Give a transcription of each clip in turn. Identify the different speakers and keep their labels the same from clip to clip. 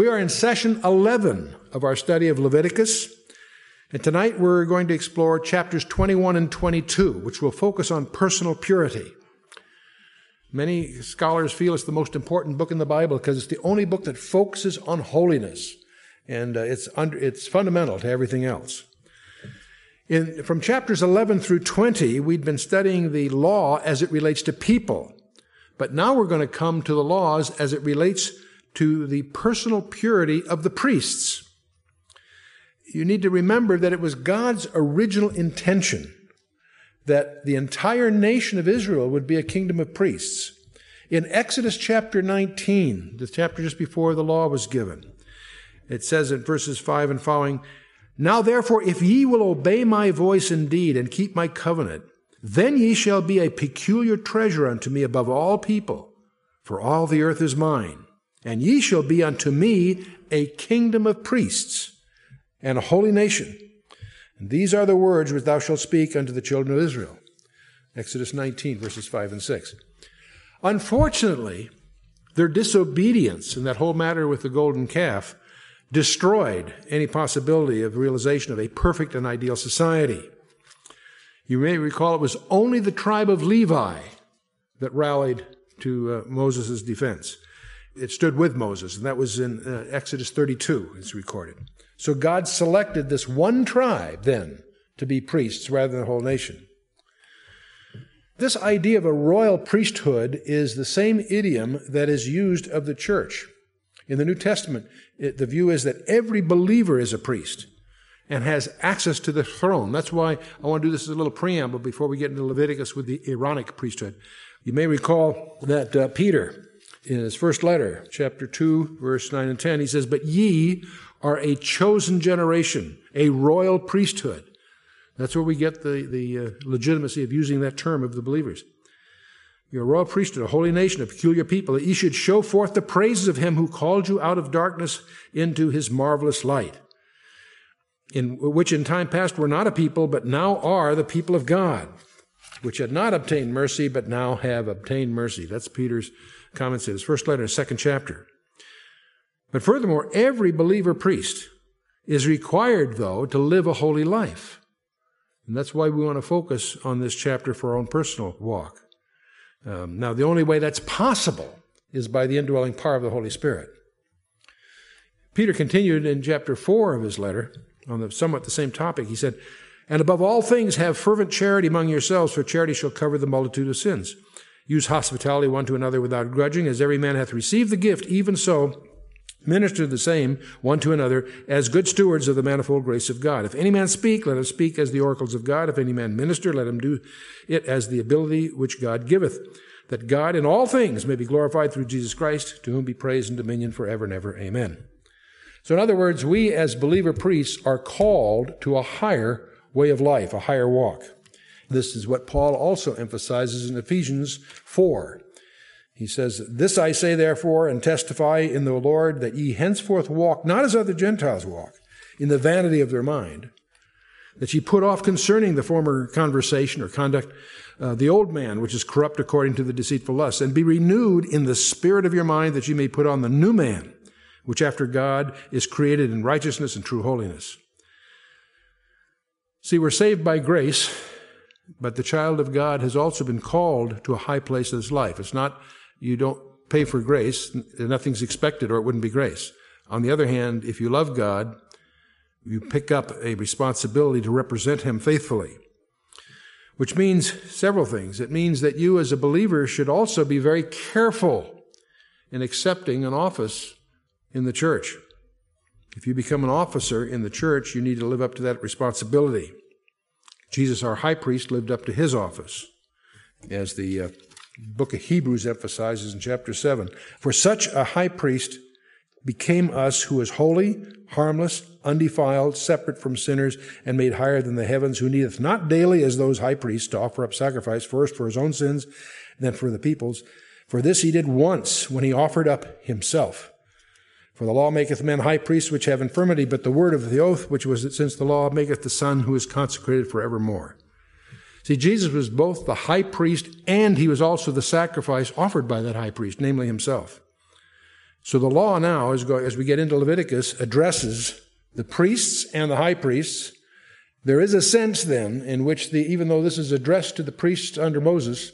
Speaker 1: We are in session 11 of our study of Leviticus, and tonight we're going to explore chapters 21 and 22, which will focus on personal purity. Many scholars feel it's the most important book in the Bible because it's the only book that focuses on holiness, and uh, it's, under, it's fundamental to everything else. In, from chapters 11 through 20, we'd been studying the law as it relates to people, but now we're going to come to the laws as it relates to the personal purity of the priests. You need to remember that it was God's original intention that the entire nation of Israel would be a kingdom of priests. In Exodus chapter 19, the chapter just before the law was given, it says in verses 5 and following, Now therefore, if ye will obey my voice indeed and keep my covenant, then ye shall be a peculiar treasure unto me above all people, for all the earth is mine. And ye shall be unto me a kingdom of priests and a holy nation. And these are the words which thou shalt speak unto the children of Israel. Exodus 19, verses 5 and 6. Unfortunately, their disobedience in that whole matter with the golden calf destroyed any possibility of realization of a perfect and ideal society. You may recall it was only the tribe of Levi that rallied to uh, Moses' defense it stood with Moses, and that was in uh, Exodus 32, it's recorded. So God selected this one tribe then to be priests rather than the whole nation. This idea of a royal priesthood is the same idiom that is used of the church. In the New Testament, it, the view is that every believer is a priest and has access to the throne. That's why I want to do this as a little preamble before we get into Leviticus with the Aaronic priesthood. You may recall that uh, Peter, in his first letter, chapter 2, verse 9 and 10, he says, But ye are a chosen generation, a royal priesthood. That's where we get the, the uh, legitimacy of using that term of the believers. You're a royal priesthood, a holy nation, a peculiar people, that ye should show forth the praises of him who called you out of darkness into his marvelous light. In which in time past were not a people, but now are the people of God, which had not obtained mercy, but now have obtained mercy. That's Peter's comments in his first letter, second chapter. But furthermore, every believer priest is required, though, to live a holy life. And that's why we want to focus on this chapter for our own personal walk. Um, now, the only way that's possible is by the indwelling power of the Holy Spirit. Peter continued in chapter 4 of his letter on the, somewhat the same topic. He said, And above all things, have fervent charity among yourselves, for charity shall cover the multitude of sins. Use hospitality one to another without grudging, as every man hath received the gift, even so minister the same one to another as good stewards of the manifold grace of God. If any man speak, let him speak as the oracles of God. If any man minister, let him do it as the ability which God giveth, that God in all things may be glorified through Jesus Christ, to whom be praise and dominion forever and ever. Amen. So in other words, we as believer priests are called to a higher way of life, a higher walk. This is what Paul also emphasizes in Ephesians 4. He says, This I say therefore and testify in the Lord that ye henceforth walk not as other Gentiles walk, in the vanity of their mind, that ye put off concerning the former conversation or conduct uh, the old man, which is corrupt according to the deceitful lust, and be renewed in the spirit of your mind that ye may put on the new man, which after God is created in righteousness and true holiness. See, we're saved by grace but the child of God has also been called to a high place in his life. It's not, you don't pay for grace, nothing's expected or it wouldn't be grace. On the other hand, if you love God, you pick up a responsibility to represent him faithfully. Which means several things. It means that you as a believer should also be very careful in accepting an office in the church. If you become an officer in the church, you need to live up to that responsibility. Jesus, our high priest, lived up to his office, as the uh, book of Hebrews emphasizes in chapter 7. For such a high priest became us who is holy, harmless, undefiled, separate from sinners, and made higher than the heavens, who needeth not daily as those high priests to offer up sacrifice, first for his own sins, then for the people's. For this he did once when he offered up himself. For the law maketh men high priests which have infirmity, but the word of the oath, which was since the law, maketh the Son who is consecrated for evermore. See, Jesus was both the high priest and he was also the sacrifice offered by that high priest, namely himself. So the law now, as, we get into Leviticus, addresses the priests and the high priests. There is a sense then in which the, even though this is addressed to the priests under Moses,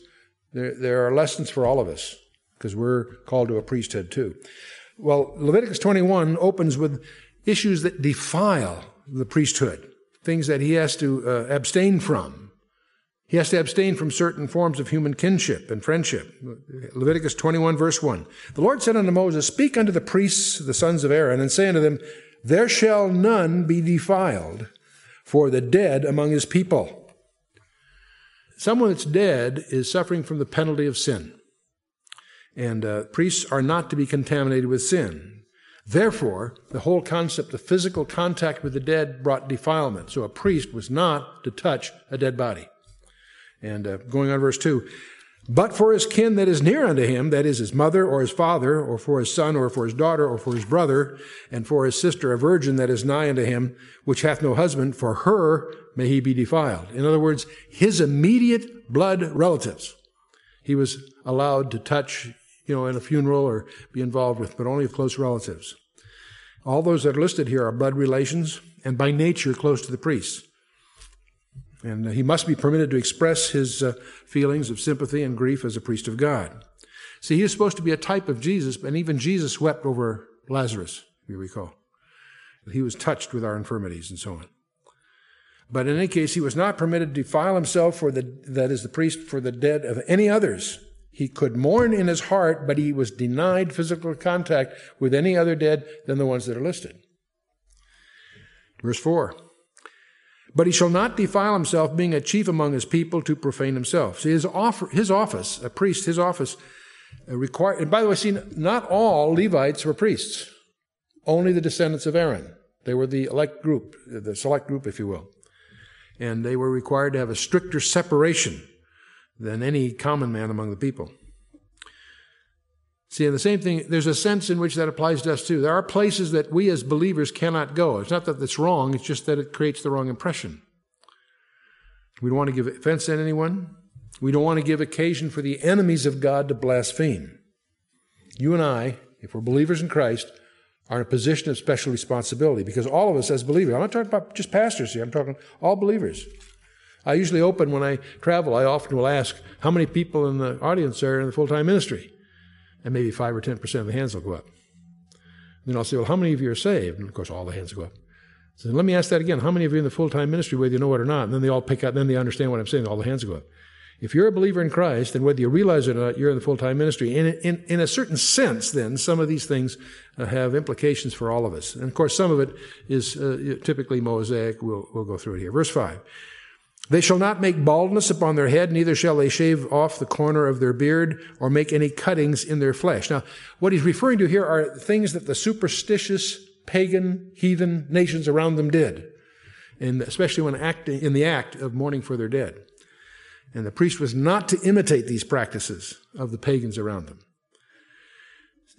Speaker 1: there, there are lessons for all of us because we're called to a priesthood too. Well, Leviticus 21 opens with issues that defile the priesthood, things that he has to uh, abstain from. He has to abstain from certain forms of human kinship and friendship. Leviticus 21 verse 1. The Lord said unto Moses, Speak unto the priests, the sons of Aaron, and say unto them, There shall none be defiled for the dead among his people. Someone that's dead is suffering from the penalty of sin. And uh, priests are not to be contaminated with sin. Therefore, the whole concept of physical contact with the dead brought defilement. So a priest was not to touch a dead body. And uh, going on verse 2 But for his kin that is near unto him, that is his mother or his father, or for his son or for his daughter or for his brother, and for his sister a virgin that is nigh unto him, which hath no husband, for her may he be defiled. In other words, his immediate blood relatives. He was allowed to touch you know, in a funeral or be involved with, but only of close relatives. All those that are listed here are blood relations and by nature close to the priests. And he must be permitted to express his uh, feelings of sympathy and grief as a priest of God. See, he is supposed to be a type of Jesus, and even Jesus wept over Lazarus, you recall. He was touched with our infirmities and so on. But in any case, he was not permitted to defile himself for the, that is the priest for the dead of any others, he could mourn in his heart, but he was denied physical contact with any other dead than the ones that are listed. Verse 4. But he shall not defile himself, being a chief among his people, to profane himself. See, his, his office, a priest, his office, uh, required, and by the way, see, not all Levites were priests. Only the descendants of Aaron. They were the elect group, the select group, if you will. And they were required to have a stricter separation than any common man among the people. See, and the same thing, there's a sense in which that applies to us too. There are places that we as believers cannot go. It's not that it's wrong, it's just that it creates the wrong impression. We don't want to give offense to anyone. We don't want to give occasion for the enemies of God to blaspheme. You and I, if we're believers in Christ, are in a position of special responsibility because all of us as believers, I'm not talking about just pastors here, I'm talking all believers. I usually open when I travel, I often will ask, how many people in the audience are in the full time ministry? And maybe 5 or 10% of the hands will go up. Then I'll say, well, how many of you are saved? And of course, all the hands go up. So let me ask that again. How many of you in the full time ministry, whether you know it or not? And then they all pick up, then they understand what I'm saying, all the hands go up. If you're a believer in Christ, then whether you realize it or not, you're in the full time ministry. In, in, in a certain sense, then, some of these things uh, have implications for all of us. And of course, some of it is uh, typically Mosaic. We'll, we'll go through it here. Verse 5. They shall not make baldness upon their head, neither shall they shave off the corner of their beard, or make any cuttings in their flesh. Now, what he's referring to here are things that the superstitious, pagan, heathen nations around them did, and especially when acting in the act of mourning for their dead. And the priest was not to imitate these practices of the pagans around them.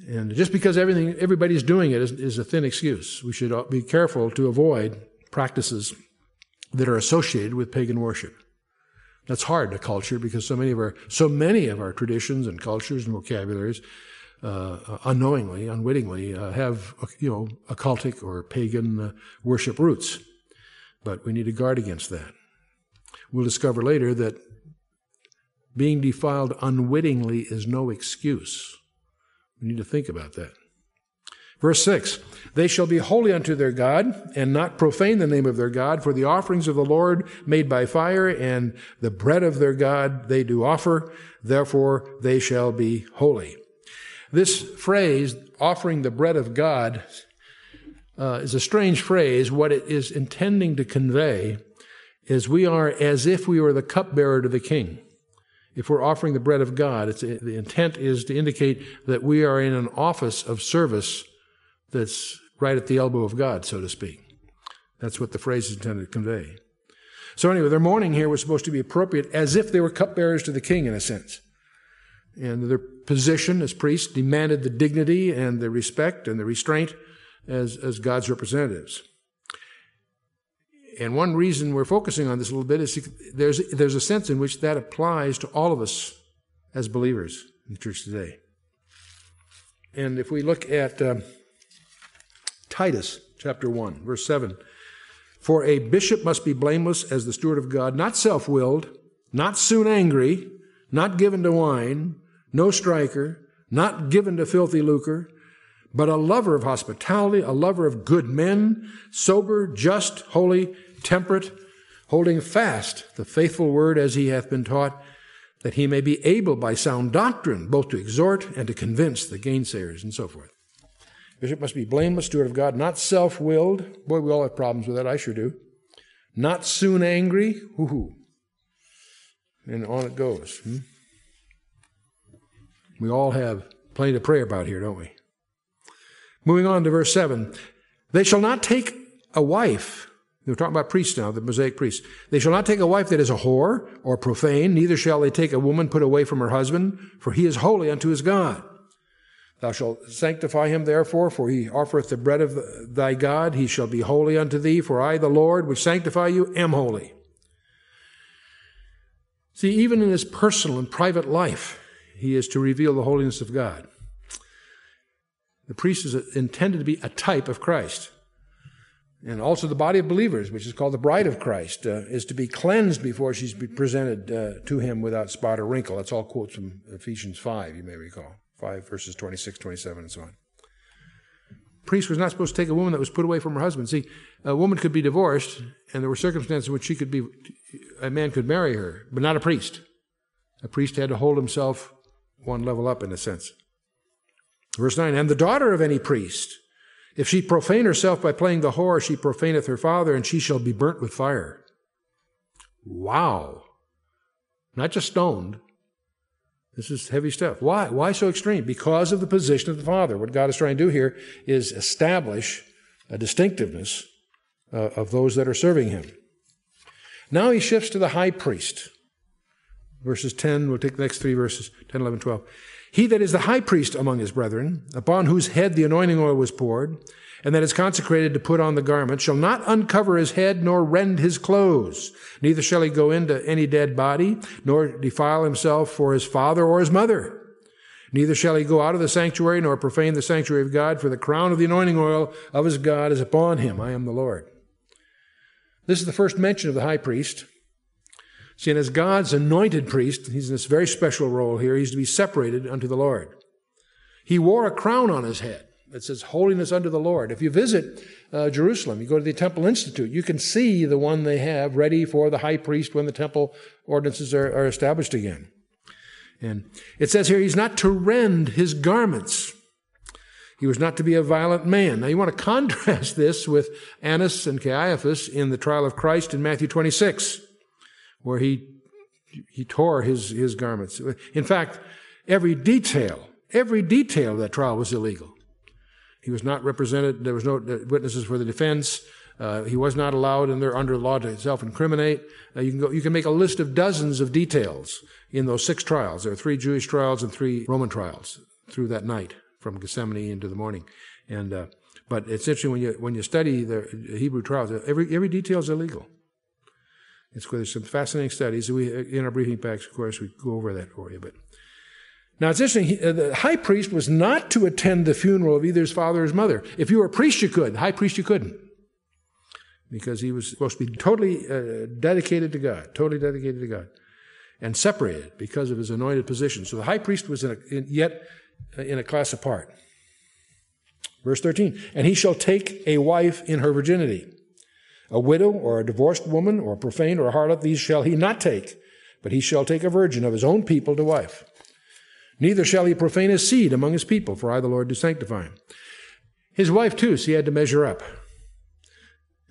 Speaker 1: And just because everything, everybody's doing it is, is a thin excuse. We should be careful to avoid practices that are associated with pagan worship. That's hard to culture because so many of our so many of our traditions and cultures and vocabularies, uh, unknowingly, unwittingly, uh, have you know occultic or pagan uh, worship roots. But we need to guard against that. We'll discover later that being defiled unwittingly is no excuse. We need to think about that. Verse 6 They shall be holy unto their God, and not profane the name of their God, for the offerings of the Lord made by fire, and the bread of their God they do offer, therefore they shall be holy. This phrase, offering the bread of God, uh, is a strange phrase. What it is intending to convey is we are as if we were the cupbearer to the king. If we're offering the bread of God, the intent is to indicate that we are in an office of service that's right at the elbow of God, so to speak. That's what the phrase is intended to convey. So anyway, their mourning here was supposed to be appropriate as if they were cupbearers to the king in a sense. And their position as priests demanded the dignity and the respect and the restraint as, as God's representatives. And one reason we're focusing on this a little bit is there's, there's a sense in which that applies to all of us as believers in the church today. And if we look at uh, Titus chapter 1, verse 7 For a bishop must be blameless as the steward of God, not self willed, not soon angry, not given to wine, no striker, not given to filthy lucre but a lover of hospitality, a lover of good men, sober, just, holy, temperate, holding fast the faithful word as he hath been taught, that he may be able by sound doctrine both to exhort and to convince the gainsayers, and so forth. Bishop must be blameless, steward of God, not self willed. Boy, we all have problems with that. I sure do. Not soon angry. Hoo And on it goes. Hmm? We all have plenty to pray about here, don't we? Moving on to verse 7. They shall not take a wife. We're talking about priests now, the Mosaic priests. They shall not take a wife that is a whore or profane, neither shall they take a woman put away from her husband, for he is holy unto his God. Thou shalt sanctify him therefore, for he offereth the bread of thy God. He shall be holy unto thee, for I, the Lord, which sanctify you, am holy. See, even in his personal and private life, he is to reveal the holiness of God. The priest is intended to be a type of Christ. And also the body of believers, which is called the bride of Christ, uh, is to be cleansed before she's presented uh, to him without spot or wrinkle. That's all quotes from Ephesians 5, you may recall. 5 verses 26, 27, and so on. Priest was not supposed to take a woman that was put away from her husband. See, a woman could be divorced, and there were circumstances in which she could be, a man could marry her, but not a priest. A priest had to hold himself one level up in a sense. Verse 9, and the daughter of any priest, if she profane herself by playing the whore, she profaneth her father, and she shall be burnt with fire. Wow. Not just stoned. This is heavy stuff. Why? Why so extreme? Because of the position of the father. What God is trying to do here is establish a distinctiveness uh, of those that are serving him. Now he shifts to the high priest. Verses 10, we'll take the next three verses 10, 11, 12. He that is the high priest among his brethren, upon whose head the anointing oil was poured, and that is consecrated to put on the garment, shall not uncover his head nor rend his clothes. Neither shall he go into any dead body, nor defile himself for his father or his mother. Neither shall he go out of the sanctuary, nor profane the sanctuary of God, for the crown of the anointing oil of his God is upon him. I am the Lord. This is the first mention of the high priest. See, and as God's anointed priest, he's in this very special role here. He's to be separated unto the Lord. He wore a crown on his head that says holiness unto the Lord. If you visit uh, Jerusalem, you go to the Temple Institute, you can see the one they have ready for the high priest when the temple ordinances are, are established again. And it says here, he's not to rend his garments. He was not to be a violent man. Now you want to contrast this with Annas and Caiaphas in the trial of Christ in Matthew 26 where he, he tore his, his garments. In fact, every detail, every detail of that trial was illegal. He was not represented, there was no witnesses for the defense. Uh, he was not allowed, and they're under law to self-incriminate. Uh, you can go, you can make a list of dozens of details in those six trials. There are three Jewish trials and three Roman trials through that night from Gethsemane into the morning. And, uh, but it's interesting when you, when you study the Hebrew trials, every, every detail is illegal. It's there's some fascinating studies. We in our briefing packs, of course, we go over that for you. But now it's interesting. Uh, the high priest was not to attend the funeral of either his father or his mother. If you were a priest, you could. The high priest, you couldn't, because he was supposed to be totally uh, dedicated to God, totally dedicated to God, and separated because of his anointed position. So the high priest was in a, in, yet uh, in a class apart. Verse 13, and he shall take a wife in her virginity. A widow or a divorced woman or a profane or a harlot, these shall he not take, but he shall take a virgin of his own people to wife. Neither shall he profane his seed among his people, for I, the Lord, do sanctify him. His wife, too, so he had to measure up.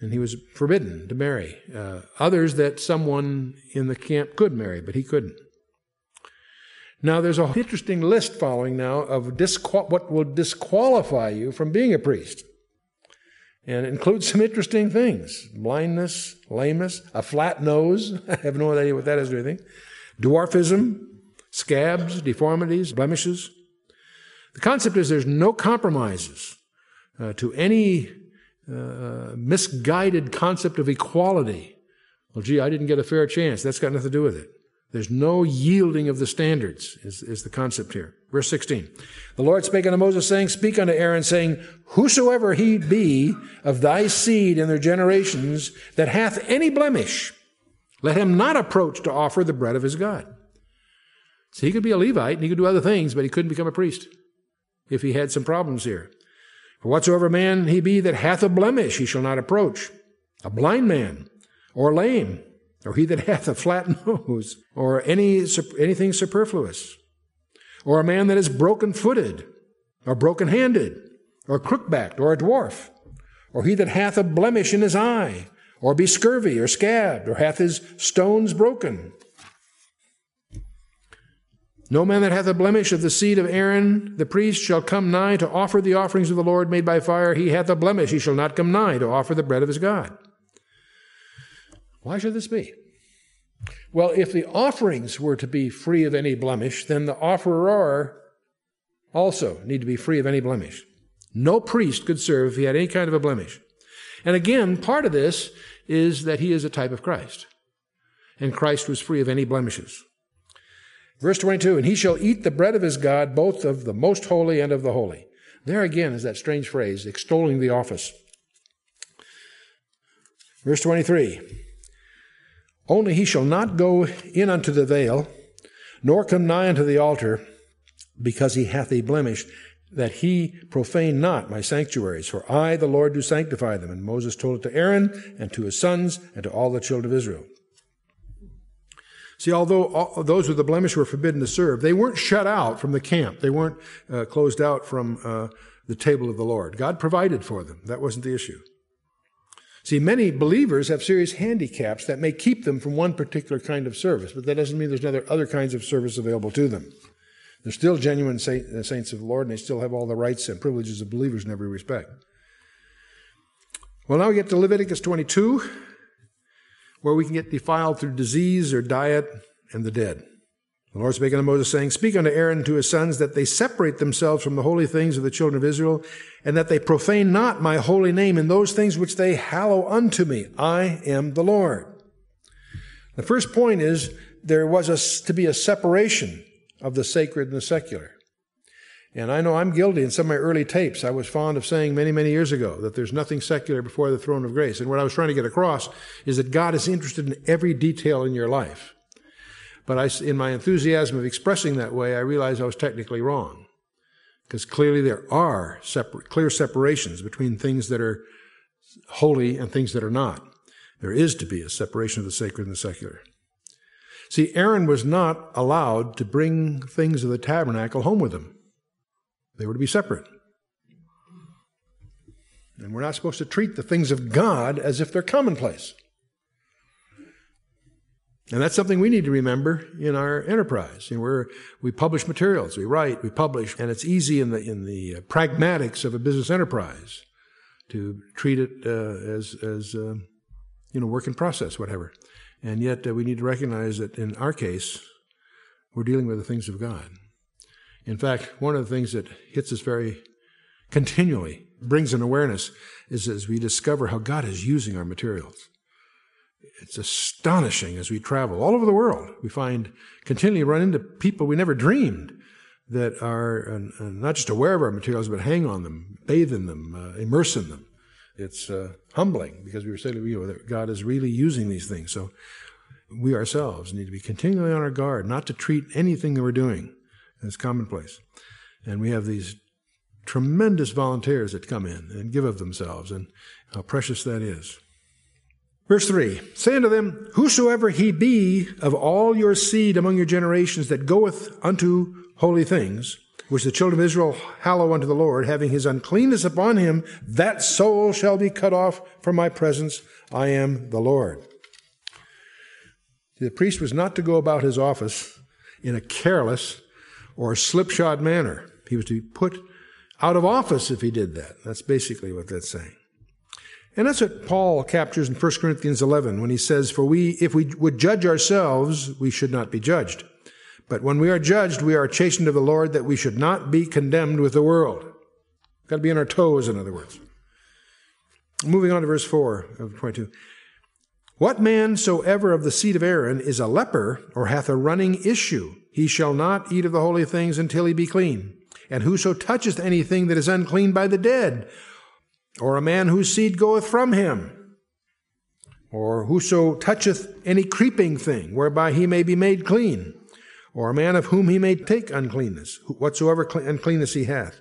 Speaker 1: And he was forbidden to marry. Uh, others that someone in the camp could marry, but he couldn't. Now, there's an interesting list following now of disqual- what will disqualify you from being a priest. And it includes some interesting things blindness, lameness, a flat nose. I have no idea what that is with anything. Dwarfism, scabs, deformities, blemishes. The concept is there's no compromises uh, to any uh, misguided concept of equality. Well, gee, I didn't get a fair chance. That's got nothing to do with it. There's no yielding of the standards, is, is the concept here. Verse 16. The Lord spake unto Moses, saying, Speak unto Aaron, saying, Whosoever he be of thy seed in their generations that hath any blemish, let him not approach to offer the bread of his God. So he could be a Levite and he could do other things, but he couldn't become a priest if he had some problems here. For whatsoever man he be that hath a blemish, he shall not approach. A blind man, or lame, or he that hath a flat nose, or any, anything superfluous, or a man that is broken footed, or broken handed, or crook backed, or a dwarf, or he that hath a blemish in his eye, or be scurvy, or scabbed, or hath his stones broken. No man that hath a blemish of the seed of Aaron the priest shall come nigh to offer the offerings of the Lord made by fire. He hath a blemish, he shall not come nigh to offer the bread of his God. Why should this be? Well, if the offerings were to be free of any blemish, then the offerer also need to be free of any blemish. No priest could serve if he had any kind of a blemish. And again, part of this is that he is a type of Christ. And Christ was free of any blemishes. Verse 22, and he shall eat the bread of his God, both of the most holy and of the holy. There again is that strange phrase, extolling the office. Verse 23, only he shall not go in unto the veil, nor come nigh unto the altar, because he hath a blemish, that he profane not my sanctuaries. For I, the Lord, do sanctify them. And Moses told it to Aaron, and to his sons, and to all the children of Israel. See, although all, those with the blemish were forbidden to serve, they weren't shut out from the camp. They weren't uh, closed out from uh, the table of the Lord. God provided for them. That wasn't the issue. See, many believers have serious handicaps that may keep them from one particular kind of service, but that doesn't mean there's other, other kinds of service available to them. They're still genuine saint, uh, saints of the Lord, and they still have all the rights and privileges of believers in every respect. Well, now we get to Leviticus 22, where we can get defiled through disease or diet and the dead. The Lord spake unto Moses, saying, Speak unto Aaron and to his sons that they separate themselves from the holy things of the children of Israel, and that they profane not my holy name in those things which they hallow unto me. I am the Lord. The first point is there was a, to be a separation of the sacred and the secular. And I know I'm guilty in some of my early tapes. I was fond of saying many, many years ago that there's nothing secular before the throne of grace. And what I was trying to get across is that God is interested in every detail in your life. But I, in my enthusiasm of expressing that way, I realized I was technically wrong. Because clearly there are clear separations between things that are holy and things that are not. There is to be a separation of the sacred and the secular. See, Aaron was not allowed to bring things of the tabernacle home with him. They were to be separate. And we're not supposed to treat the things of God as if they're commonplace. And that's something we need to remember in our enterprise. You know, we're, we publish materials, we write, we publish, and it's easy in the, in the uh, pragmatics of a business enterprise to treat it uh, as, as uh, you know, work in process, whatever. And yet uh, we need to recognize that in our case, we're dealing with the things of God. In fact, one of the things that hits us very continually, brings an awareness, is as we discover how God is using our materials it's astonishing as we travel all over the world. We find continually run into people we never dreamed that are uh, uh, not just aware of our materials, but hang on them, bathe in them, uh, immerse in them. It's uh, humbling because we were saying you know, that God is really using these things. So we ourselves need to be continually on our guard, not to treat anything that we're doing as commonplace. And we have these tremendous volunteers that come in and give of themselves, and how precious that is. Verse 3 Say unto them, Whosoever he be of all your seed among your generations that goeth unto holy things, which the children of Israel hallow unto the Lord, having his uncleanness upon him, that soul shall be cut off from my presence. I am the Lord. The priest was not to go about his office in a careless or slipshod manner. He was to be put out of office if he did that. That's basically what that's saying. And that's what Paul captures in 1 Corinthians 11 when he says, For we, if we would judge ourselves, we should not be judged. But when we are judged, we are chastened of the Lord that we should not be condemned with the world. Got to be on our toes, in other words. Moving on to verse 4 of 22. What man soever of the seed of Aaron is a leper or hath a running issue, he shall not eat of the holy things until he be clean. And whoso toucheth anything that is unclean by the dead, or a man whose seed goeth from him, or whoso toucheth any creeping thing, whereby he may be made clean, or a man of whom he may take uncleanness, whatsoever uncleanness he hath.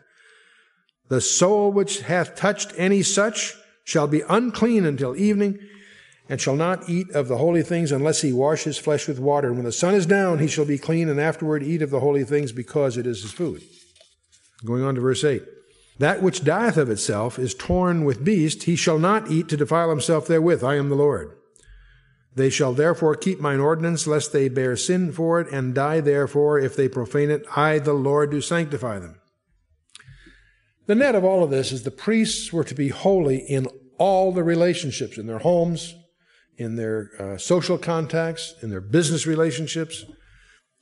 Speaker 1: The soul which hath touched any such shall be unclean until evening, and shall not eat of the holy things unless he wash his flesh with water. And when the sun is down, he shall be clean, and afterward eat of the holy things, because it is his food. Going on to verse 8. That which dieth of itself is torn with beast, he shall not eat to defile himself therewith. I am the Lord. They shall therefore keep mine ordinance, lest they bear sin for it, and die therefore if they profane it. I, the Lord, do sanctify them. The net of all of this is the priests were to be holy in all the relationships, in their homes, in their uh, social contacts, in their business relationships.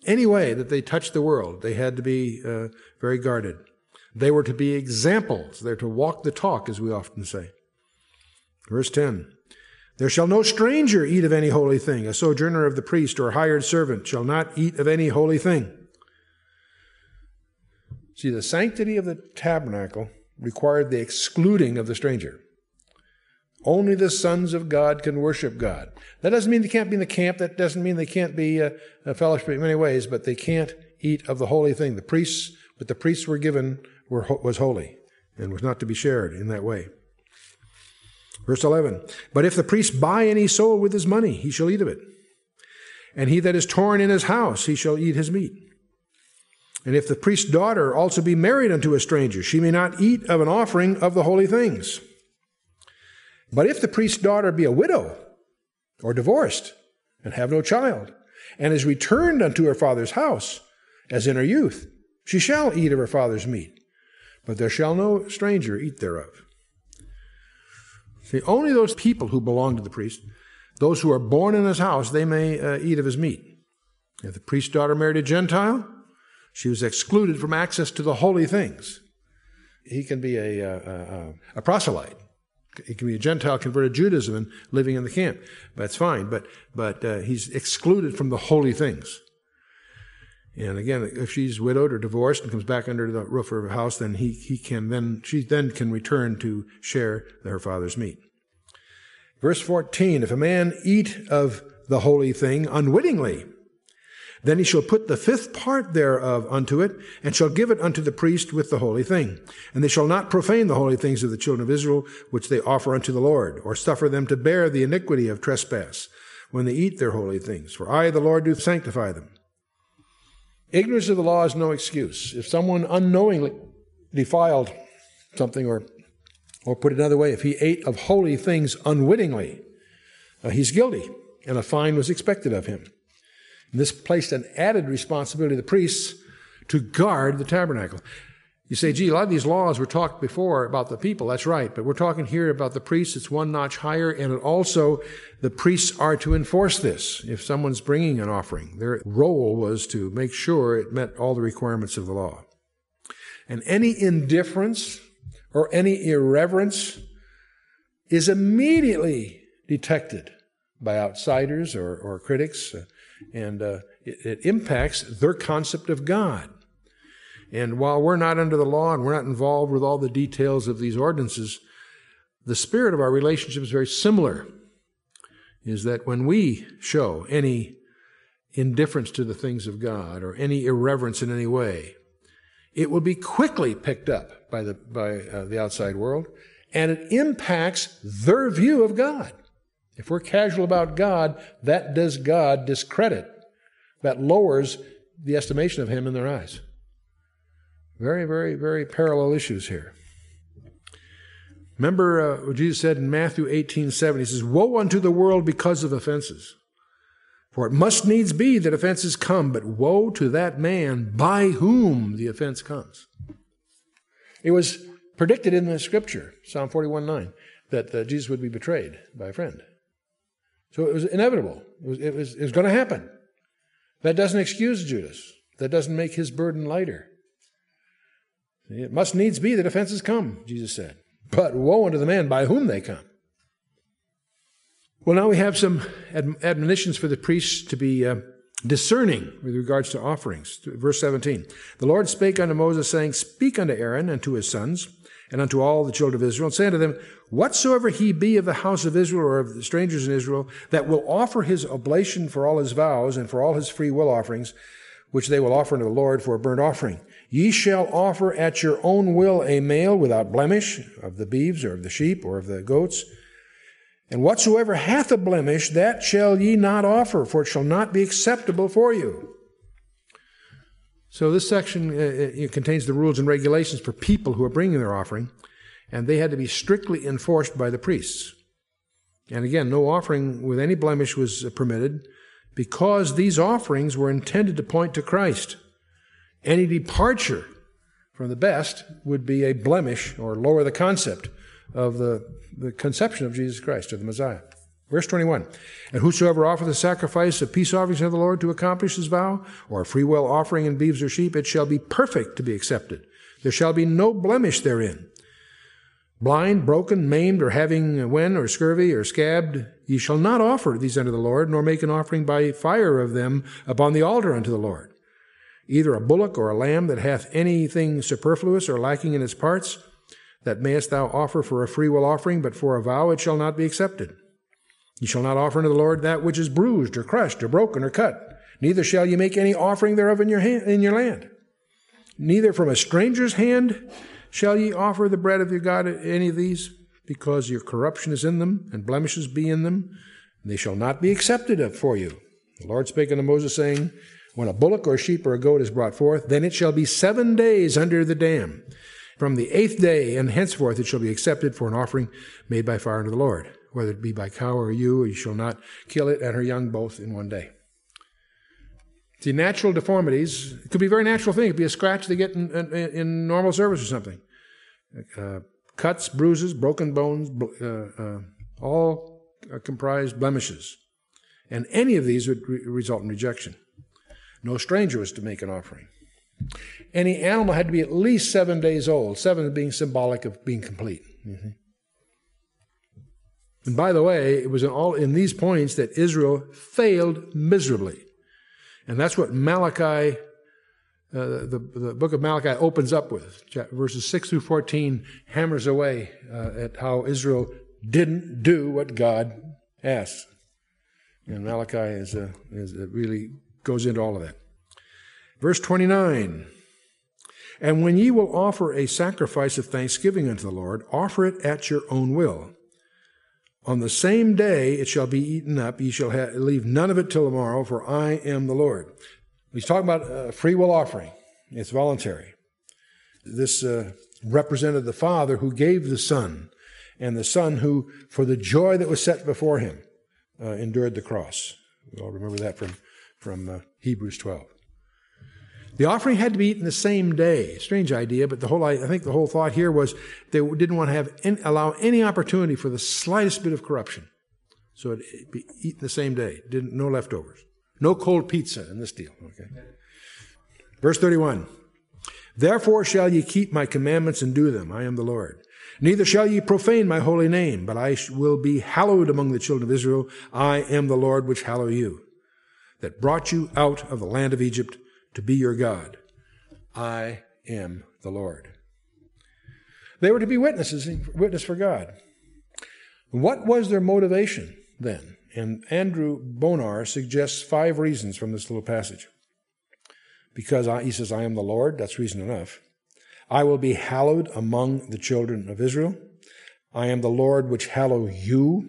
Speaker 1: Any way that they touched the world, they had to be uh, very guarded. They were to be examples. They're to walk the talk, as we often say. Verse 10 There shall no stranger eat of any holy thing. A sojourner of the priest or hired servant shall not eat of any holy thing. See, the sanctity of the tabernacle required the excluding of the stranger. Only the sons of God can worship God. That doesn't mean they can't be in the camp. That doesn't mean they can't be uh, a fellowship in many ways, but they can't eat of the holy thing. The priests, what the priests were given were, was holy and was not to be shared in that way. Verse 11 But if the priest buy any soul with his money, he shall eat of it. And he that is torn in his house, he shall eat his meat. And if the priest's daughter also be married unto a stranger, she may not eat of an offering of the holy things. But if the priest's daughter be a widow or divorced and have no child, and is returned unto her father's house, as in her youth, she shall eat of her father's meat but there shall no stranger eat thereof. See, only those people who belong to the priest, those who are born in his house, they may uh, eat of his meat. If the priest's daughter married a Gentile, she was excluded from access to the holy things. He can be a, a, a, a proselyte. He can be a Gentile converted to Judaism and living in the camp. That's fine, but, but uh, he's excluded from the holy things. And again, if she's widowed or divorced and comes back under the roof of her house, then he, he can then, she then can return to share her father's meat. Verse 14, if a man eat of the holy thing unwittingly, then he shall put the fifth part thereof unto it, and shall give it unto the priest with the holy thing. And they shall not profane the holy things of the children of Israel, which they offer unto the Lord, or suffer them to bear the iniquity of trespass, when they eat their holy things. For I, the Lord, do sanctify them. Ignorance of the law is no excuse. If someone unknowingly defiled something, or, or put it another way, if he ate of holy things unwittingly, uh, he's guilty, and a fine was expected of him. And this placed an added responsibility of the priests to guard the tabernacle. You say, gee, a lot of these laws were talked before about the people. That's right. But we're talking here about the priests. It's one notch higher. And also, the priests are to enforce this. If someone's bringing an offering, their role was to make sure it met all the requirements of the law. And any indifference or any irreverence is immediately detected by outsiders or, or critics. And uh, it, it impacts their concept of God. And while we're not under the law and we're not involved with all the details of these ordinances, the spirit of our relationship is very similar. Is that when we show any indifference to the things of God or any irreverence in any way, it will be quickly picked up by the, by, uh, the outside world and it impacts their view of God. If we're casual about God, that does God discredit. That lowers the estimation of Him in their eyes. Very, very, very parallel issues here. Remember uh, what Jesus said in Matthew 18 7? He says, Woe unto the world because of offenses. For it must needs be that offenses come, but woe to that man by whom the offense comes. It was predicted in the scripture, Psalm 41 9, that uh, Jesus would be betrayed by a friend. So it was inevitable. It was, it was, it was going to happen. That doesn't excuse Judas. That doesn't make his burden lighter. It must needs be that offenses come, Jesus said. But woe unto the man by whom they come. Well, now we have some admonitions for the priests to be uh, discerning with regards to offerings. Verse 17 The Lord spake unto Moses, saying, Speak unto Aaron and to his sons, and unto all the children of Israel, and say unto them, Whatsoever he be of the house of Israel or of the strangers in Israel, that will offer his oblation for all his vows and for all his free will offerings, which they will offer unto the Lord for a burnt offering. Ye shall offer at your own will a male without blemish of the beeves or of the sheep or of the goats. And whatsoever hath a blemish, that shall ye not offer, for it shall not be acceptable for you. So this section uh, contains the rules and regulations for people who are bringing their offering, and they had to be strictly enforced by the priests. And again, no offering with any blemish was permitted because these offerings were intended to point to Christ. Any departure from the best would be a blemish or lower the concept of the, the conception of Jesus Christ or the Messiah. Verse 21 And whosoever offereth a sacrifice of peace offerings unto the Lord to accomplish his vow, or a freewill offering in beeves or sheep, it shall be perfect to be accepted. There shall be no blemish therein. Blind, broken, maimed, or having a wen, or scurvy, or scabbed, ye shall not offer these unto the Lord, nor make an offering by fire of them upon the altar unto the Lord. Either a bullock or a lamb that hath anything superfluous or lacking in its parts, that mayest thou offer for a freewill offering, but for a vow it shall not be accepted. Ye shall not offer unto the Lord that which is bruised, or crushed, or broken, or cut. Neither shall you make any offering thereof in your, hand, in your land. Neither from a stranger's hand shall ye offer the bread of your God any of these, because your corruption is in them, and blemishes be in them, and they shall not be accepted of for you. The Lord spake unto Moses, saying, When a bullock or a sheep or a goat is brought forth, then it shall be seven days under the dam. From the eighth day and henceforth it shall be accepted for an offering made by fire unto the Lord whether it be by cow or ewe, you shall not kill it and her young both in one day. See, natural deformities, it could be a very natural thing. It could be a scratch they get in, in, in normal service or something. Uh, cuts, bruises, broken bones, uh, uh, all comprise blemishes. And any of these would re- result in rejection. No stranger was to make an offering. Any animal had to be at least seven days old, seven being symbolic of being complete. Mm-hmm. And by the way, it was in all in these points that Israel failed miserably. And that's what Malachi, uh, the, the book of Malachi opens up with. Verses 6 through 14 hammers away uh, at how Israel didn't do what God asked. And Malachi is, uh, is a really goes into all of that. Verse 29. And when ye will offer a sacrifice of thanksgiving unto the Lord, offer it at your own will on the same day it shall be eaten up. Ye shall ha- leave none of it till tomorrow, for I am the Lord. He's talking about a free will offering. It's voluntary. This uh, represented the Father who gave the Son, and the Son who, for the joy that was set before him, uh, endured the cross. We all remember that from, from uh, Hebrews 12. The offering had to be eaten the same day. Strange idea, but the whole, I think the whole thought here was they didn't want to have any, allow any opportunity for the slightest bit of corruption. So it'd be eaten the same day. Didn't, no leftovers. No cold pizza in this deal. Okay. Verse 31. Therefore shall ye keep my commandments and do them. I am the Lord. Neither shall ye profane my holy name, but I will be hallowed among the children of Israel. I am the Lord which hallow you, that brought you out of the land of Egypt to be your God. I am the Lord. They were to be witnesses, witness for God. What was their motivation then? And Andrew Bonar suggests five reasons from this little passage. Because I, he says, I am the Lord, that's reason enough. I will be hallowed among the children of Israel. I am the Lord which hallow you,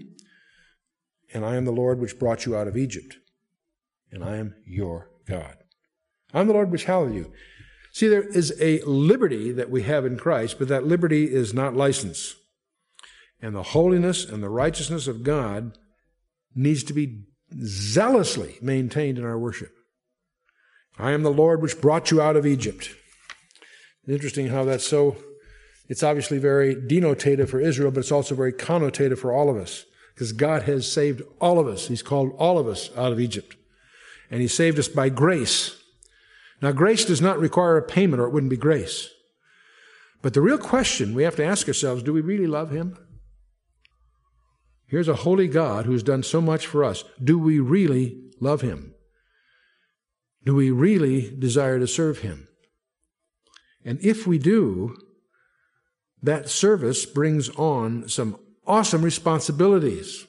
Speaker 1: and I am the Lord which brought you out of Egypt, and I am your God. I'm the Lord which hallow you. See, there is a liberty that we have in Christ, but that liberty is not license. And the holiness and the righteousness of God needs to be zealously maintained in our worship. I am the Lord which brought you out of Egypt. Interesting how that's so, it's obviously very denotative for Israel, but it's also very connotative for all of us. Because God has saved all of us. He's called all of us out of Egypt. And He saved us by grace. Now, grace does not require a payment or it wouldn't be grace. But the real question we have to ask ourselves do we really love Him? Here's a holy God who's done so much for us. Do we really love Him? Do we really desire to serve Him? And if we do, that service brings on some awesome responsibilities.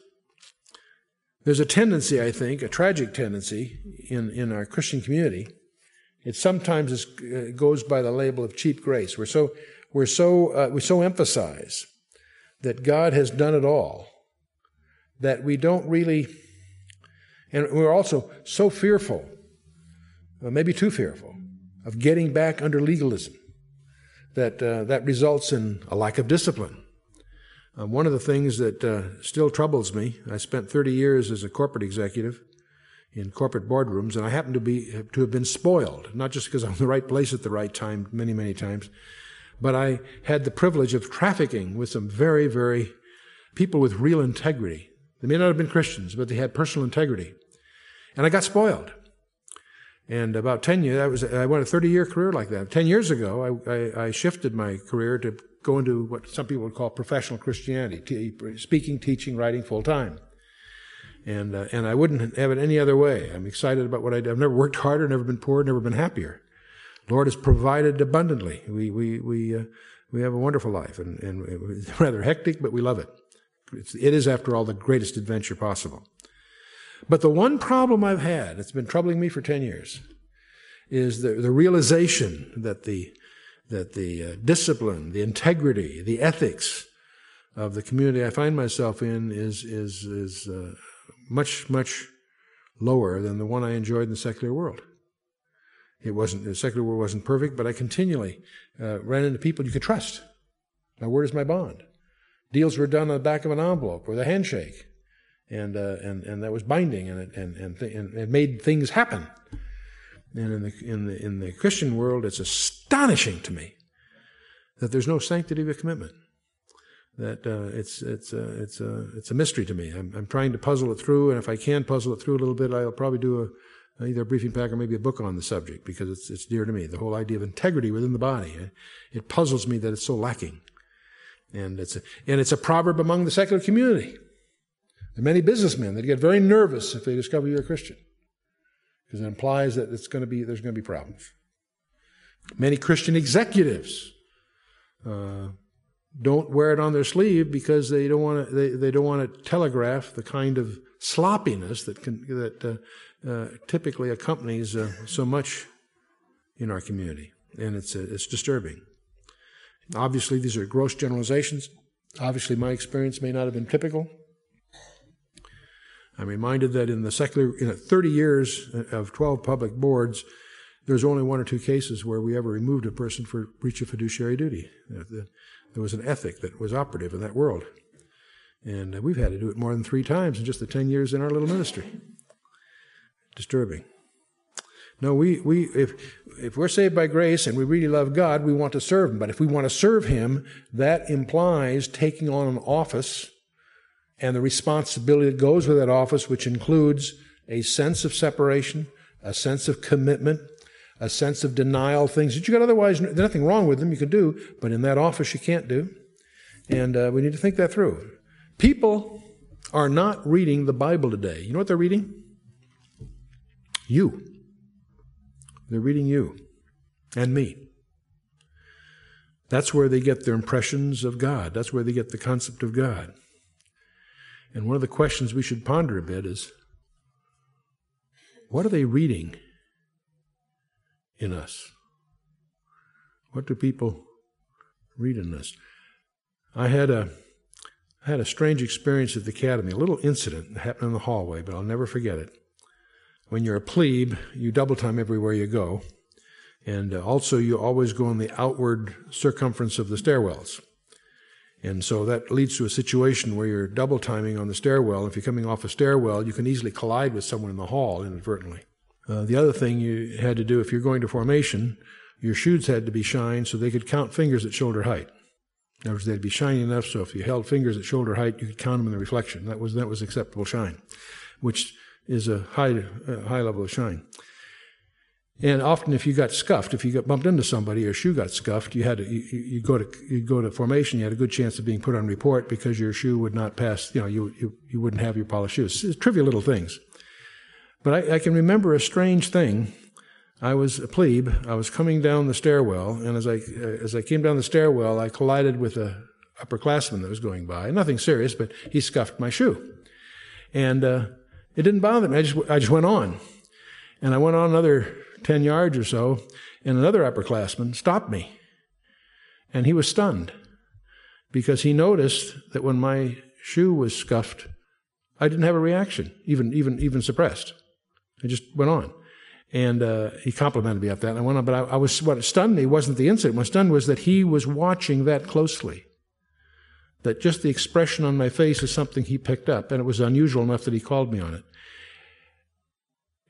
Speaker 1: There's a tendency, I think, a tragic tendency in, in our Christian community. It sometimes is, uh, goes by the label of cheap grace. We're so, we're so, uh, we so emphasize that God has done it all that we don't really, and we're also so fearful, maybe too fearful, of getting back under legalism that uh, that results in a lack of discipline. Uh, one of the things that uh, still troubles me, I spent 30 years as a corporate executive in corporate boardrooms, and I happen to be to have been spoiled, not just because I'm in the right place at the right time, many, many times, but I had the privilege of trafficking with some very, very people with real integrity they may not have been Christians, but they had personal integrity. And I got spoiled. And about 10 years, I, was, I went a 30 year career like that. 10 years ago, I, I, I, shifted my career to go into what some people would call professional Christianity, t- speaking, teaching, writing full time. And, uh, and I wouldn't have it any other way. I'm excited about what I do. I've never worked harder, never been poorer, never been happier. Lord has provided abundantly. We, we, we, uh, we have a wonderful life and, and it's rather hectic, but we love it. It's, it is, after all, the greatest adventure possible. But the one problem I've had, it's been troubling me for 10 years, is the, the realization that the, that the uh, discipline, the integrity, the ethics of the community I find myself in is, is, is uh, much, much lower than the one I enjoyed in the secular world. It wasn't, the secular world wasn't perfect, but I continually uh, ran into people you could trust. My word is my bond. Deals were done on the back of an envelope with a handshake, and uh, and and that was binding, and it and and, th- and it made things happen. And in the in the in the Christian world, it's astonishing to me that there's no sanctity of commitment. That uh, it's it's uh, it's a uh, it's a mystery to me. I'm, I'm trying to puzzle it through, and if I can puzzle it through a little bit, I'll probably do a either a briefing pack or maybe a book on the subject because it's it's dear to me. The whole idea of integrity within the body. It puzzles me that it's so lacking. And it's a, and it's a proverb among the secular community. There are many businessmen that get very nervous if they discover you're a Christian because it implies that it's going to be, there's going to be problems. Many Christian executives uh, don't wear it on their sleeve because they don't want to, they, they don't want to telegraph the kind of sloppiness that, can, that uh, uh, typically accompanies uh, so much in our community. And it's, uh, it's disturbing. Obviously, these are gross generalizations. Obviously, my experience may not have been typical. I'm reminded that in the secular, in 30 years of 12 public boards, there's only one or two cases where we ever removed a person for breach of fiduciary duty. There was an ethic that was operative in that world. And we've had to do it more than three times in just the 10 years in our little ministry. Disturbing. No, we, we, if, if we're saved by grace and we really love God, we want to serve Him. But if we want to serve Him, that implies taking on an office and the responsibility that goes with that office, which includes a sense of separation, a sense of commitment, a sense of denial, things that you got otherwise, there's nothing wrong with them, you can do, but in that office you can't do. And uh, we need to think that through. People are not reading the Bible today. You know what they're reading? You. They're reading you and me. That's where they get their impressions of God. That's where they get the concept of God. And one of the questions we should ponder a bit is what are they reading in us? What do people read in us? I had a I had a strange experience at the academy, a little incident that happened in the hallway, but I'll never forget it. When you're a plebe, you double time everywhere you go. And uh, also, you always go in the outward circumference of the stairwells. And so that leads to a situation where you're double timing on the stairwell. If you're coming off a stairwell, you can easily collide with someone in the hall inadvertently. Uh, the other thing you had to do if you're going to formation, your shoes had to be shined so they could count fingers at shoulder height. In other words, they'd be shiny enough so if you held fingers at shoulder height, you could count them in the reflection. That was that was acceptable shine, which is a high high level of shine. And often, if you got scuffed, if you got bumped into somebody, your shoe got scuffed, you had to you, you go to you go to formation. You had a good chance of being put on report because your shoe would not pass. You know, you you, you wouldn't have your polished shoes. It's trivial little things. But I, I can remember a strange thing. I was a plebe. I was coming down the stairwell, and as I as I came down the stairwell, I collided with a upperclassman that was going by. Nothing serious, but he scuffed my shoe, and uh, it didn't bother me. I just I just went on, and I went on another 10 yards or so, and another upperclassman stopped me. And he was stunned because he noticed that when my shoe was scuffed, I didn't have a reaction, even, even, even suppressed. I just went on. And uh, he complimented me after that. And I went on, but I, I was, what stunned me wasn't the incident. What stunned was that he was watching that closely. That just the expression on my face is something he picked up, and it was unusual enough that he called me on it.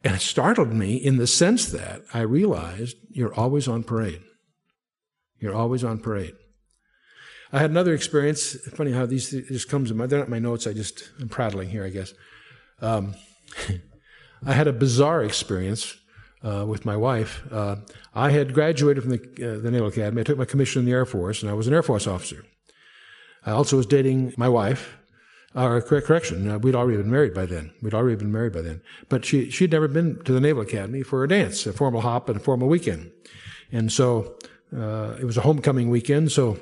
Speaker 1: And it startled me in the sense that I realized you're always on parade. You're always on parade. I had another experience. Funny how these just comes in my. They're not my notes. I just I'm prattling here, I guess. Um, I had a bizarre experience uh, with my wife. Uh, I had graduated from the, uh, the Naval Academy. I took my commission in the Air Force, and I was an Air Force officer. I also was dating my wife, or correction, uh, we'd already been married by then. We'd already been married by then. But she, she'd never been to the Naval Academy for a dance, a formal hop and a formal weekend. And so, uh, it was a homecoming weekend, so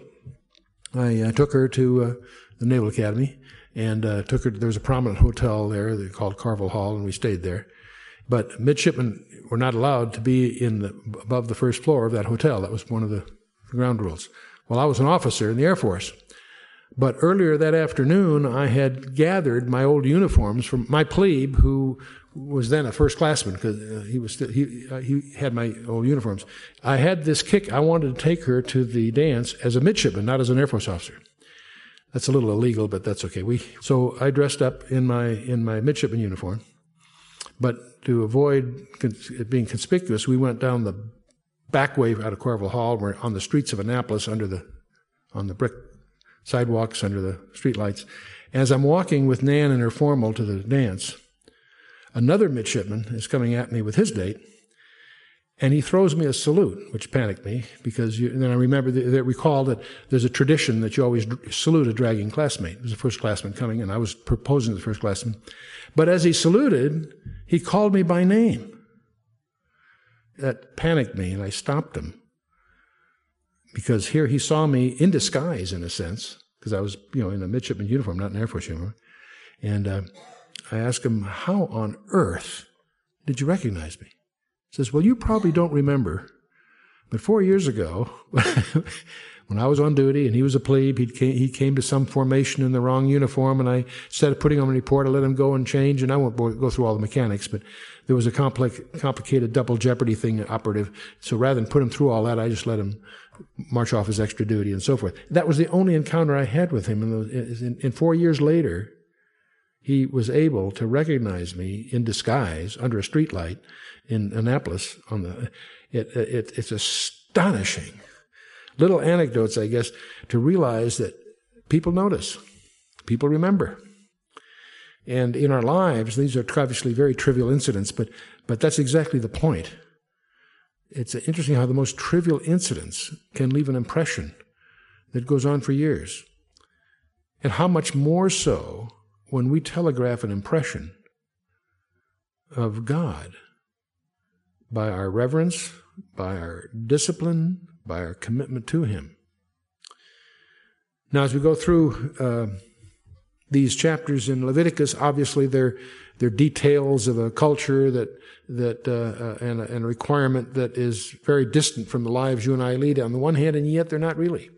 Speaker 1: I uh, took her to uh, the Naval Academy and uh, took her, there was a prominent hotel there called Carvel Hall, and we stayed there. But midshipmen were not allowed to be in the, above the first floor of that hotel. That was one of the ground rules. Well, I was an officer in the Air Force. But earlier that afternoon, I had gathered my old uniforms from my plebe, who was then a first classman because uh, he was still, he uh, he had my old uniforms. I had this kick. I wanted to take her to the dance as a midshipman, not as an Air Force officer. That's a little illegal, but that's okay. We so I dressed up in my in my midshipman uniform, but to avoid being conspicuous, we went down the back way out of Carvel Hall. We're on the streets of Annapolis under the on the brick sidewalks under the streetlights. As I'm walking with Nan and her formal to the dance, another midshipman is coming at me with his date, and he throws me a salute, which panicked me because you, then I remember that, that recall that there's a tradition that you always salute a dragging classmate. There's a first classman coming, and I was proposing to the first classman. But as he saluted, he called me by name. That panicked me, and I stopped him because here he saw me in disguise, in a sense, because I was, you know, in a midshipman uniform, not an Air Force uniform. And uh, I asked him, "How on earth did you recognize me?" Says, "Well, you probably don't remember, but four years ago, when I was on duty and he was a plebe, he came, he came to some formation in the wrong uniform, and I instead of putting him on a report, I let him go and change. And I won't go through all the mechanics, but there was a complex, complicated double jeopardy thing operative. So rather than put him through all that, I just let him march off his extra duty and so forth. That was the only encounter I had with him. In, in, four years later, he was able to recognize me in disguise under a streetlight in Annapolis. On the, it, it, it's astonishing. Little anecdotes, I guess, to realize that people notice, people remember. And in our lives, these are obviously very trivial incidents, but, but that's exactly the point it's interesting how the most trivial incidents can leave an impression that goes on for years. And how much more so when we telegraph an impression of God by our reverence, by our discipline, by our commitment to Him. Now, as we go through uh, these chapters in Leviticus, obviously they're, they're details of a culture that that uh, uh, and, and, a requirement that is very distant from the lives you and I lead on the one hand, and yet they're not really,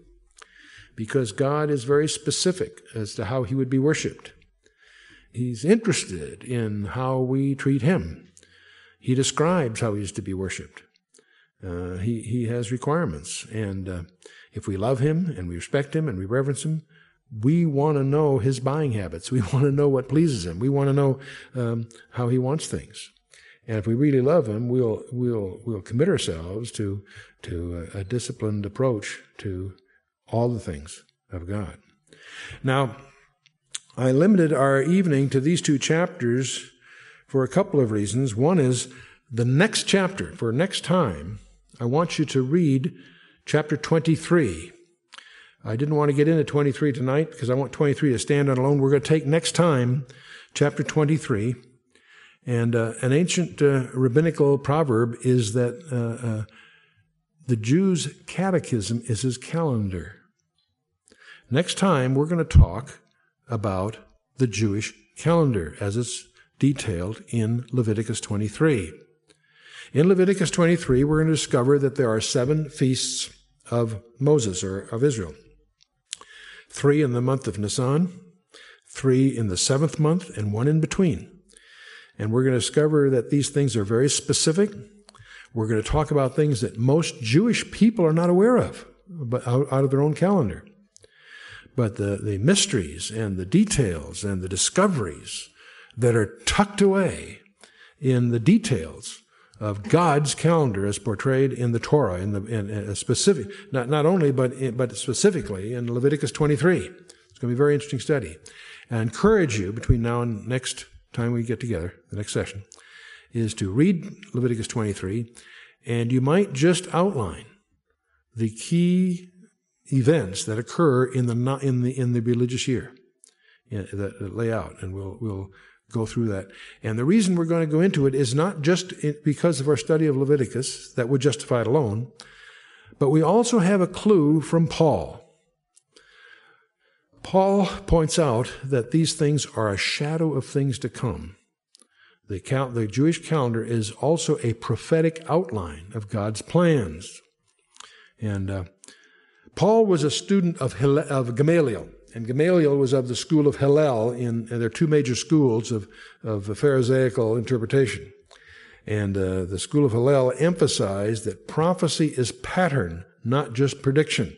Speaker 1: because God is very specific as to how He would be worshipped. He's interested in how we treat Him. He describes how He is to be worshipped. Uh, he, he has requirements. And uh, if we love him and we respect him and we reverence him, we want to know his buying habits. We want to know what pleases him. We want to know um, how he wants things. And if we really love him, we'll we'll we'll commit ourselves to to a, a disciplined approach to all the things of God. Now, I limited our evening to these two chapters for a couple of reasons. One is the next chapter, for next time, I want you to read chapter 23. I didn't want to get into 23 tonight because I want 23 to stand on alone. We're going to take next time chapter 23. And uh, an ancient uh, rabbinical proverb is that uh, uh the Jew's catechism is his calendar. Next time, we're going to talk about the Jewish calendar as it's detailed in Leviticus 23. In Leviticus 23, we're going to discover that there are seven feasts of Moses or of Israel three in the month of Nisan, three in the seventh month, and one in between. And we're going to discover that these things are very specific. We're going to talk about things that most Jewish people are not aware of, but out, out of their own calendar. But the, the mysteries and the details and the discoveries that are tucked away in the details of God's calendar as portrayed in the Torah, in the in, specific, not, not only, but, in, but specifically in Leviticus 23. It's going to be a very interesting study. I encourage you between now and next time we get together, the next session, is to read Leviticus 23, and you might just outline the key events that occur in the in the in the religious year that lay out, and we'll we'll go through that. And the reason we're going to go into it is not just because of our study of Leviticus that would justify it alone, but we also have a clue from Paul. Paul points out that these things are a shadow of things to come. The, count, the Jewish calendar is also a prophetic outline of God's plans. And uh, Paul was a student of, of Gamaliel. And Gamaliel was of the school of Hillel, in, and there are two major schools of, of Pharisaical interpretation. And uh, the school of Hillel emphasized that prophecy is pattern, not just prediction.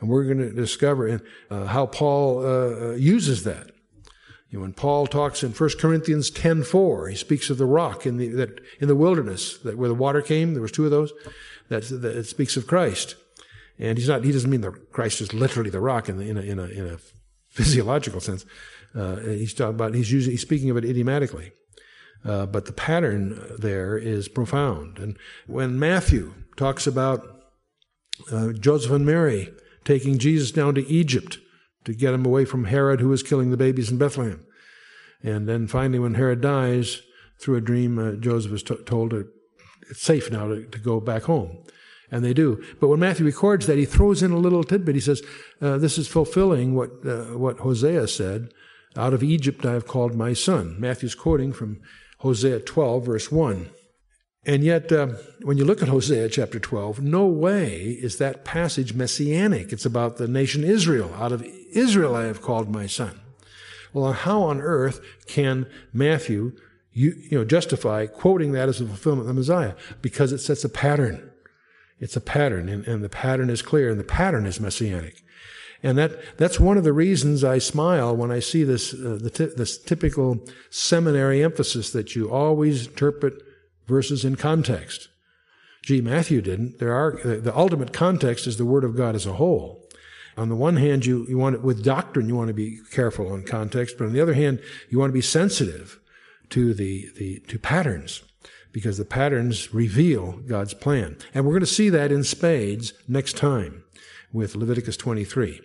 Speaker 1: And we're going to discover uh, how Paul uh, uh, uses that. You know, when Paul talks in 1 Corinthians 10:4, he speaks of the rock in the, that, in the wilderness, that where the water came, there was two of those, that, that it speaks of Christ. And he's not, he doesn't mean that Christ is literally the rock in, the, in, a, in, a, in a physiological sense. Uh, he's talking about, he's using, he's speaking of it idiomatically. Uh, but the pattern there is profound. And when Matthew talks about uh, Joseph and Mary taking Jesus down to Egypt to get him away from Herod, who was killing the babies in Bethlehem, and then finally, when Herod dies, through a dream, uh, Joseph is t- told it's safe now to, to go back home. And they do. But when Matthew records that, he throws in a little tidbit. He says, uh, This is fulfilling what, uh, what Hosea said Out of Egypt I have called my son. Matthew's quoting from Hosea 12, verse 1. And yet, uh, when you look at Hosea chapter 12, no way is that passage messianic. It's about the nation Israel. Out of Israel I have called my son. Well, how on earth can Matthew you, you know, justify quoting that as a fulfillment of the Messiah? Because it sets a pattern. It's a pattern, and, and the pattern is clear, and the pattern is messianic. And that, that's one of the reasons I smile when I see this, uh, t- this typical seminary emphasis that you always interpret verses in context. Gee, Matthew didn't. There are, the ultimate context is the Word of God as a whole. On the one hand, you, you want it, with doctrine, you want to be careful on context, but on the other hand, you want to be sensitive to the, the, to patterns because the patterns reveal God's plan. And we're going to see that in spades next time with Leviticus 23.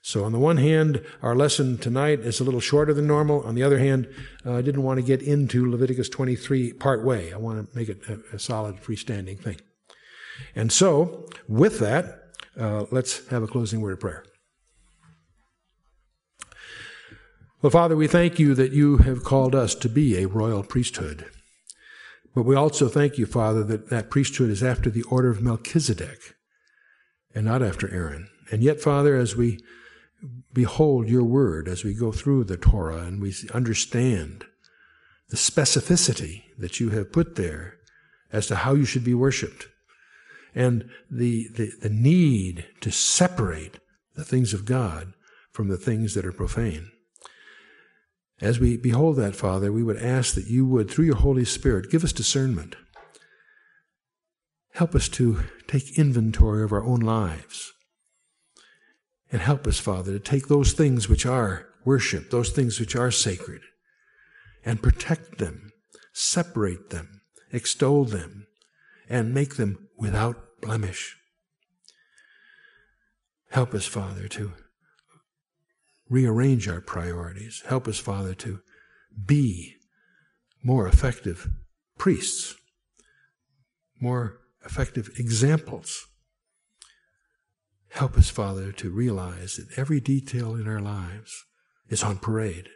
Speaker 1: So on the one hand, our lesson tonight is a little shorter than normal. On the other hand, uh, I didn't want to get into Leviticus 23 part way. I want to make it a, a solid freestanding thing. And so, with that, uh, let's have a closing word of prayer. Well, Father, we thank you that you have called us to be a royal priesthood. But we also thank you, Father, that that priesthood is after the order of Melchizedek and not after Aaron. And yet, Father, as we behold your word, as we go through the Torah and we understand the specificity that you have put there as to how you should be worshiped, and the, the, the need to separate the things of God from the things that are profane. As we behold that, Father, we would ask that you would, through your Holy Spirit, give us discernment. Help us to take inventory of our own lives. And help us, Father, to take those things which are worship, those things which are sacred, and protect them, separate them, extol them, and make them without blemish. Help us, Father, to rearrange our priorities. Help us, Father, to be more effective priests, more effective examples. Help us, Father, to realize that every detail in our lives is on parade.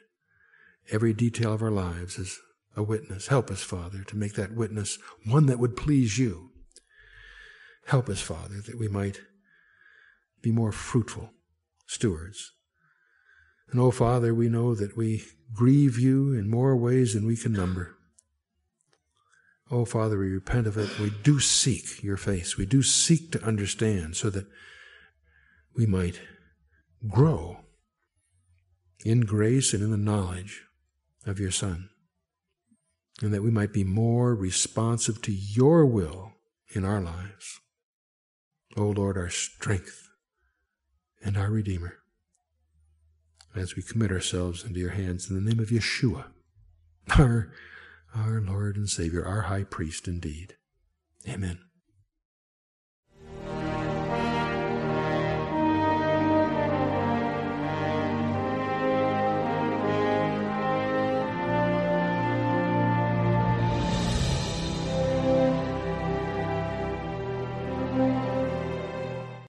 Speaker 1: Every detail of our lives is a witness. Help us, Father, to make that witness one that would please you. Help us, Father, that we might be more fruitful stewards. And oh, Father, we know that we grieve you in more ways than we can number. Oh, Father, we repent of it. We do seek your face. We do seek to understand so that we might grow in grace and in the knowledge of your Son, and that we might be more responsive to your will in our lives. O oh Lord, our strength and our Redeemer, as we commit ourselves into your hands in the name of Yeshua, our, our Lord and Savior, our high priest indeed. Amen.